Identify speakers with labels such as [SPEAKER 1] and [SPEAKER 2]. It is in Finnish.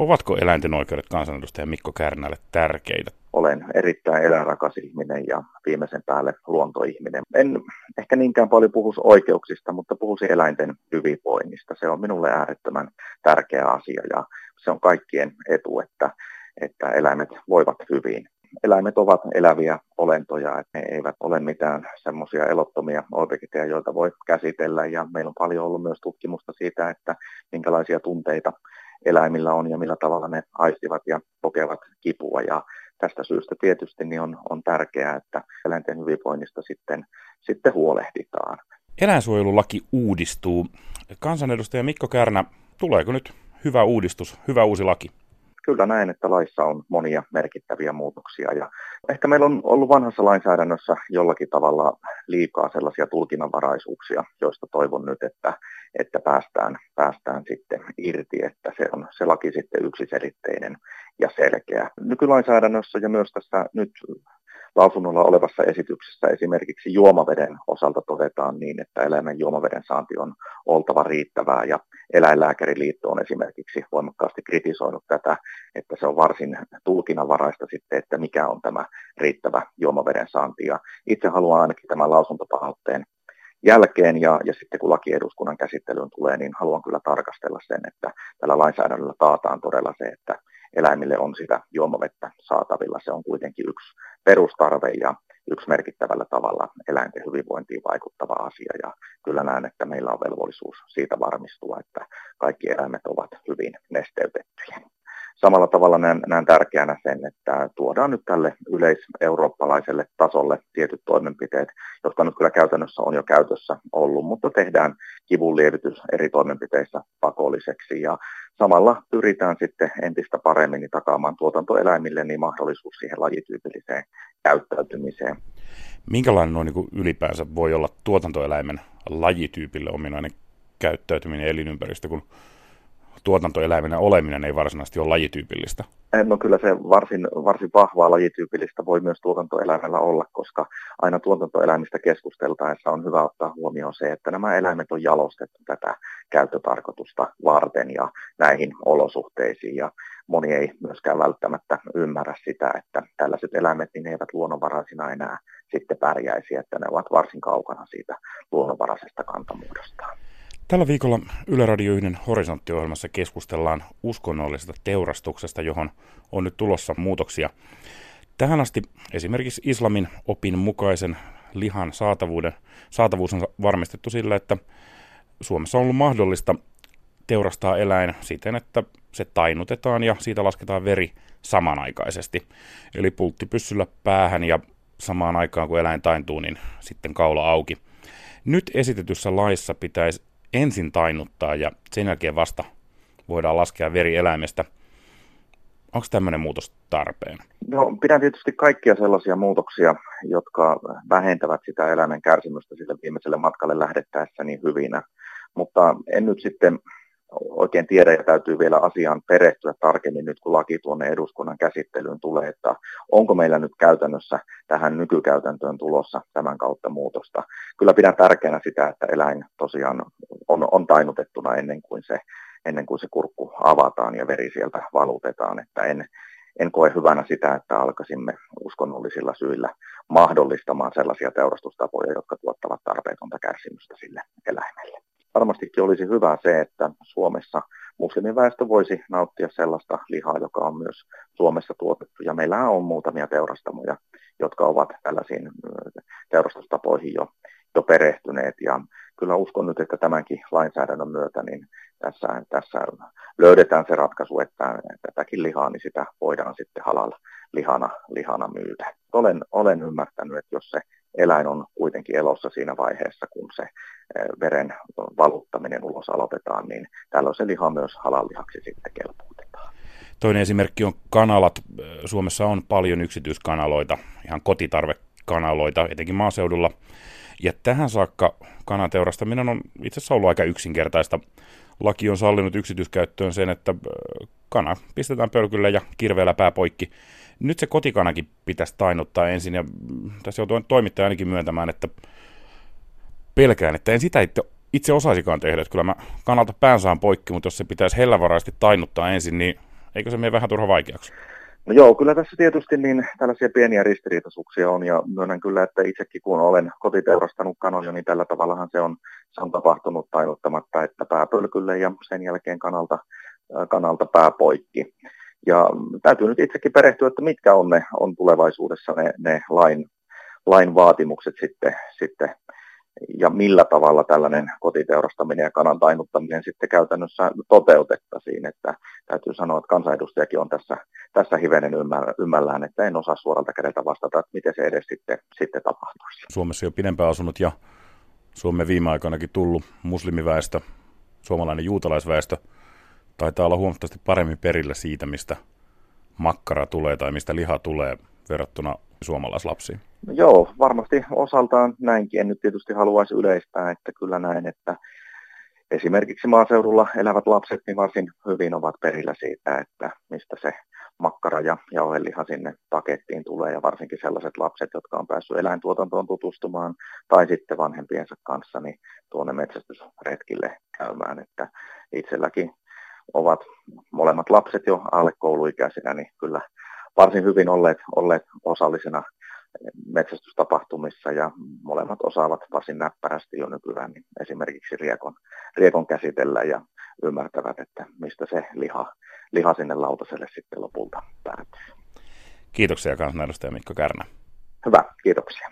[SPEAKER 1] Ovatko eläinten oikeudet kansanedustaja Mikko Kärnälle tärkeitä?
[SPEAKER 2] Olen erittäin eläinrakas ihminen ja viimeisen päälle luontoihminen. En ehkä niinkään paljon puhuisi oikeuksista, mutta puhuisin eläinten hyvinvoinnista. Se on minulle äärettömän tärkeä asia ja se on kaikkien etu, että, että eläimet voivat hyvin. Eläimet ovat eläviä olentoja, että ne eivät ole mitään semmoisia elottomia objekteja, joita voi käsitellä. Ja meillä on paljon ollut myös tutkimusta siitä, että minkälaisia tunteita eläimillä on ja millä tavalla ne aistivat ja kokevat kipua. Ja tästä syystä tietysti niin on, on tärkeää, että eläinten hyvinvoinnista sitten, sitten huolehditaan.
[SPEAKER 1] Eläinsuojelulaki uudistuu. Kansanedustaja Mikko Kärnä, tuleeko nyt hyvä uudistus, hyvä uusi laki?
[SPEAKER 2] Kyllä näen, että laissa on monia merkittäviä muutoksia. Ja ehkä meillä on ollut vanhassa lainsäädännössä jollakin tavalla liikaa sellaisia tulkinnanvaraisuuksia, joista toivon nyt, että, että päästään, päästään sitten irti, että se on se laki sitten yksiselitteinen ja selkeä. Nykylainsäädännössä ja myös tässä nyt lausunnolla olevassa esityksessä esimerkiksi juomaveden osalta todetaan niin, että eläimen juomaveden saanti on oltava riittävää ja eläinlääkäriliitto on esimerkiksi voimakkaasti kritisoinut tätä, että se on varsin tulkinnanvaraista sitten, että mikä on tämä riittävä juomaveden saanti. Ja itse haluan ainakin tämän lausuntopalautteen jälkeen ja, ja sitten kun laki eduskunnan käsittelyyn tulee, niin haluan kyllä tarkastella sen, että tällä lainsäädännöllä taataan todella se, että eläimille on sitä juomavettä saatavilla. Se on kuitenkin yksi perustarve ja yksi merkittävällä tavalla eläinten hyvinvointiin vaikuttava asia. Ja kyllä näen, että meillä on velvollisuus siitä varmistua, että kaikki eläimet ovat hyvin nesteytettyjä. Samalla tavalla näen, näen tärkeänä sen, että tuodaan nyt tälle yleiseurooppalaiselle tasolle tietyt toimenpiteet, jotka nyt kyllä käytännössä on jo käytössä ollut, mutta tehdään kivunlievitys eri toimenpiteissä pakolliseksi ja samalla pyritään sitten entistä paremmin takaamaan tuotantoeläimille niin mahdollisuus siihen lajityypilliseen käyttäytymiseen.
[SPEAKER 1] Minkälainen on niin ylipäänsä voi olla tuotantoeläimen lajityypille ominainen käyttäytyminen elinympäristö, kun tuotantoeläimenä oleminen ei varsinaisesti ole lajityypillistä?
[SPEAKER 2] No kyllä se varsin, varsin vahvaa lajityypillistä voi myös tuotantoeläimellä olla, koska aina tuotantoeläimistä keskusteltaessa on hyvä ottaa huomioon se, että nämä eläimet on jalostettu tätä käyttötarkoitusta varten ja näihin olosuhteisiin. Ja moni ei myöskään välttämättä ymmärrä sitä, että tällaiset eläimet niin eivät luonnonvaraisina enää sitten pärjäisi, että ne ovat varsin kaukana siitä luonnonvaraisesta kantamuodostaan.
[SPEAKER 1] Tällä viikolla Yle Radio 1 horisonttiohjelmassa keskustellaan uskonnollisesta teurastuksesta, johon on nyt tulossa muutoksia. Tähän asti esimerkiksi islamin opin mukaisen lihan saatavuuden, saatavuus on varmistettu sillä, että Suomessa on ollut mahdollista teurastaa eläin siten, että se tainutetaan ja siitä lasketaan veri samanaikaisesti. Eli pulttipyssyllä päähän ja samaan aikaan kun eläin taintuu, niin sitten kaula auki. Nyt esitetyssä laissa pitäisi ensin tainuttaa ja sen jälkeen vasta voidaan laskea veri eläimestä. Onko tämmöinen muutos tarpeen?
[SPEAKER 2] No, pidän tietysti kaikkia sellaisia muutoksia, jotka vähentävät sitä eläimen kärsimystä sille viimeiselle matkalle lähdettäessä niin hyvinä. Mutta en nyt sitten oikein tiedä ja täytyy vielä asiaan perehtyä tarkemmin nyt, kun laki tuonne eduskunnan käsittelyyn tulee, että onko meillä nyt käytännössä tähän nykykäytäntöön tulossa tämän kautta muutosta. Kyllä pidän tärkeänä sitä, että eläin tosiaan on, on tainutettuna ennen kuin, se, ennen kuin se kurkku avataan ja veri sieltä valutetaan, että en, en koe hyvänä sitä, että alkaisimme uskonnollisilla syillä mahdollistamaan sellaisia teurastustapoja, jotka tuottavat tarpeetonta kärsimystä sille eläimelle varmastikin olisi hyvä se, että Suomessa muslimiväestö voisi nauttia sellaista lihaa, joka on myös Suomessa tuotettu. Ja meillä on muutamia teurastamoja, jotka ovat tällaisiin teurastustapoihin jo, jo perehtyneet. Ja kyllä uskon nyt, että tämänkin lainsäädännön myötä niin tässä, tässä löydetään se ratkaisu, että tätäkin lihaa niin sitä voidaan sitten halalla lihana, lihana myydä. Olen, olen ymmärtänyt, että jos se eläin on kuitenkin elossa siinä vaiheessa, kun se eh, veren valuttaminen ulos aloitetaan, niin tällöin se liha myös halallihaksi sitten kelpuutetaan.
[SPEAKER 1] Toinen esimerkki on kanalat. Suomessa on paljon yksityiskanaloita, ihan kotitarvekanaloita, etenkin maaseudulla. Ja tähän saakka kanateurastaminen on itse asiassa ollut aika yksinkertaista. Laki on sallinut yksityiskäyttöön sen, että eh, kana pistetään pölkylle ja kirveellä pää poikki nyt se kotikanakin pitäisi tainuttaa ensin, ja tässä joutuu toimittaja ainakin myöntämään, että pelkään, että en sitä itse, itse osaisikaan tehdä, että kyllä mä kannalta pään saan poikki, mutta jos se pitäisi hellävaraisesti tainuttaa ensin, niin Eikö se mene vähän turha vaikeaksi?
[SPEAKER 2] No joo, kyllä tässä tietysti niin tällaisia pieniä ristiriitaisuuksia on ja myönnän kyllä, että itsekin kun olen kotiteurastanut kanoja, niin tällä tavallahan se on, se on tapahtunut tainottamatta, että pääpölkylle ja sen jälkeen kanalta, kanalta pääpoikki. Ja täytyy nyt itsekin perehtyä, että mitkä on, ne, on tulevaisuudessa ne, ne lain, lain vaatimukset sitten, sitten ja millä tavalla tällainen kotiteurastaminen ja kanan tainuttaminen sitten käytännössä toteutettaisiin. Että täytyy sanoa, että kansanedustajakin on tässä, tässä hivenen ymmällään, että en osaa suoralta kädeltä vastata, että miten se edes sitten, sitten tapahtuisi.
[SPEAKER 1] Suomessa jo pidempään asunut ja Suomen viime aikoinakin tullut muslimiväestö, suomalainen juutalaisväestö, taitaa olla huomattavasti paremmin perillä siitä, mistä makkara tulee tai mistä liha tulee verrattuna suomalaislapsiin.
[SPEAKER 2] No joo, varmasti osaltaan näinkin. En nyt tietysti haluaisi yleistää, että kyllä näin, että esimerkiksi maaseudulla elävät lapset niin varsin hyvin ovat perillä siitä, että mistä se makkara ja jauheliha sinne pakettiin tulee ja varsinkin sellaiset lapset, jotka on päässyt eläintuotantoon tutustumaan tai sitten vanhempiensa kanssa niin tuonne metsästysretkille käymään, että itselläkin ovat molemmat lapset jo alle kouluikäisinä, niin kyllä varsin hyvin olleet, olleet osallisena metsästystapahtumissa ja molemmat osaavat varsin näppärästi jo nykyään niin esimerkiksi riekon, riekon käsitellä ja ymmärtävät, että mistä se liha, liha sinne lautaselle sitten lopulta päätyy.
[SPEAKER 1] Kiitoksia kansanedustaja Mikko Kärnä.
[SPEAKER 2] Hyvä, kiitoksia.